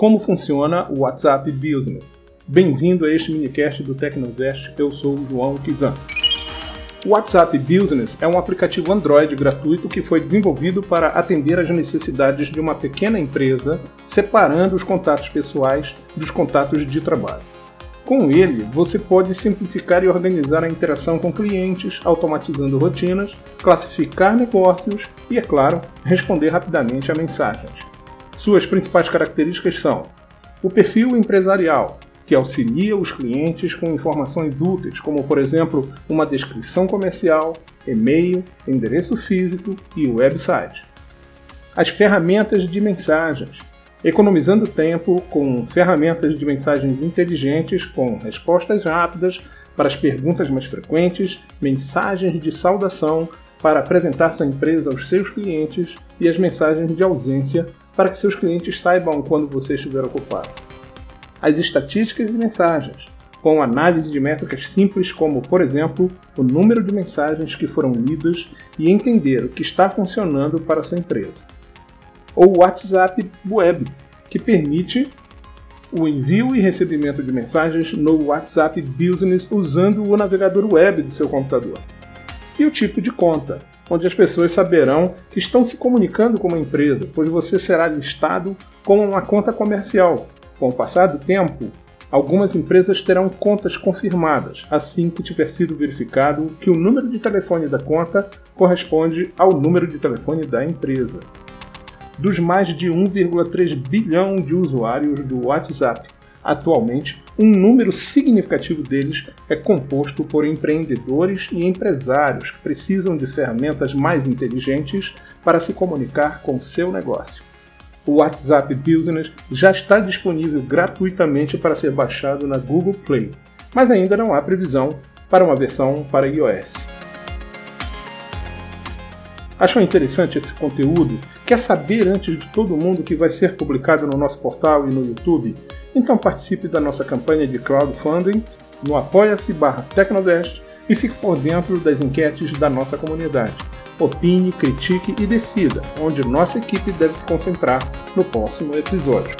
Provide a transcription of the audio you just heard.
como funciona o WhatsApp Business. Bem-vindo a este minicast do Tecnovest, eu sou o João Kizan. O WhatsApp Business é um aplicativo Android gratuito que foi desenvolvido para atender às necessidades de uma pequena empresa, separando os contatos pessoais dos contatos de trabalho. Com ele, você pode simplificar e organizar a interação com clientes, automatizando rotinas, classificar negócios e, é claro, responder rapidamente a mensagens. Suas principais características são o perfil empresarial, que auxilia os clientes com informações úteis, como por exemplo uma descrição comercial, e-mail, endereço físico e website. As ferramentas de mensagens, economizando tempo com ferramentas de mensagens inteligentes com respostas rápidas para as perguntas mais frequentes, mensagens de saudação para apresentar sua empresa aos seus clientes e as mensagens de ausência para que seus clientes saibam quando você estiver ocupado as estatísticas de mensagens, com análise de métricas simples como, por exemplo, o número de mensagens que foram lidas e entender o que está funcionando para sua empresa. Ou o WhatsApp Web, que permite o envio e recebimento de mensagens no WhatsApp Business usando o navegador web do seu computador. E o tipo de conta, onde as pessoas saberão que estão se comunicando com uma empresa, pois você será listado como uma conta comercial, com o passar do tempo, algumas empresas terão contas confirmadas, assim que tiver sido verificado que o número de telefone da conta corresponde ao número de telefone da empresa. Dos mais de 1,3 bilhão de usuários do WhatsApp, atualmente, um número significativo deles é composto por empreendedores e empresários que precisam de ferramentas mais inteligentes para se comunicar com seu negócio o WhatsApp Business já está disponível gratuitamente para ser baixado na Google Play, mas ainda não há previsão para uma versão para iOS. Achou interessante esse conteúdo? Quer saber antes de todo mundo que vai ser publicado no nosso portal e no YouTube? Então participe da nossa campanha de crowdfunding no apoia-se barra Tecnovest e fique por dentro das enquetes da nossa comunidade opine, critique e decida onde nossa equipe deve se concentrar no próximo episódio.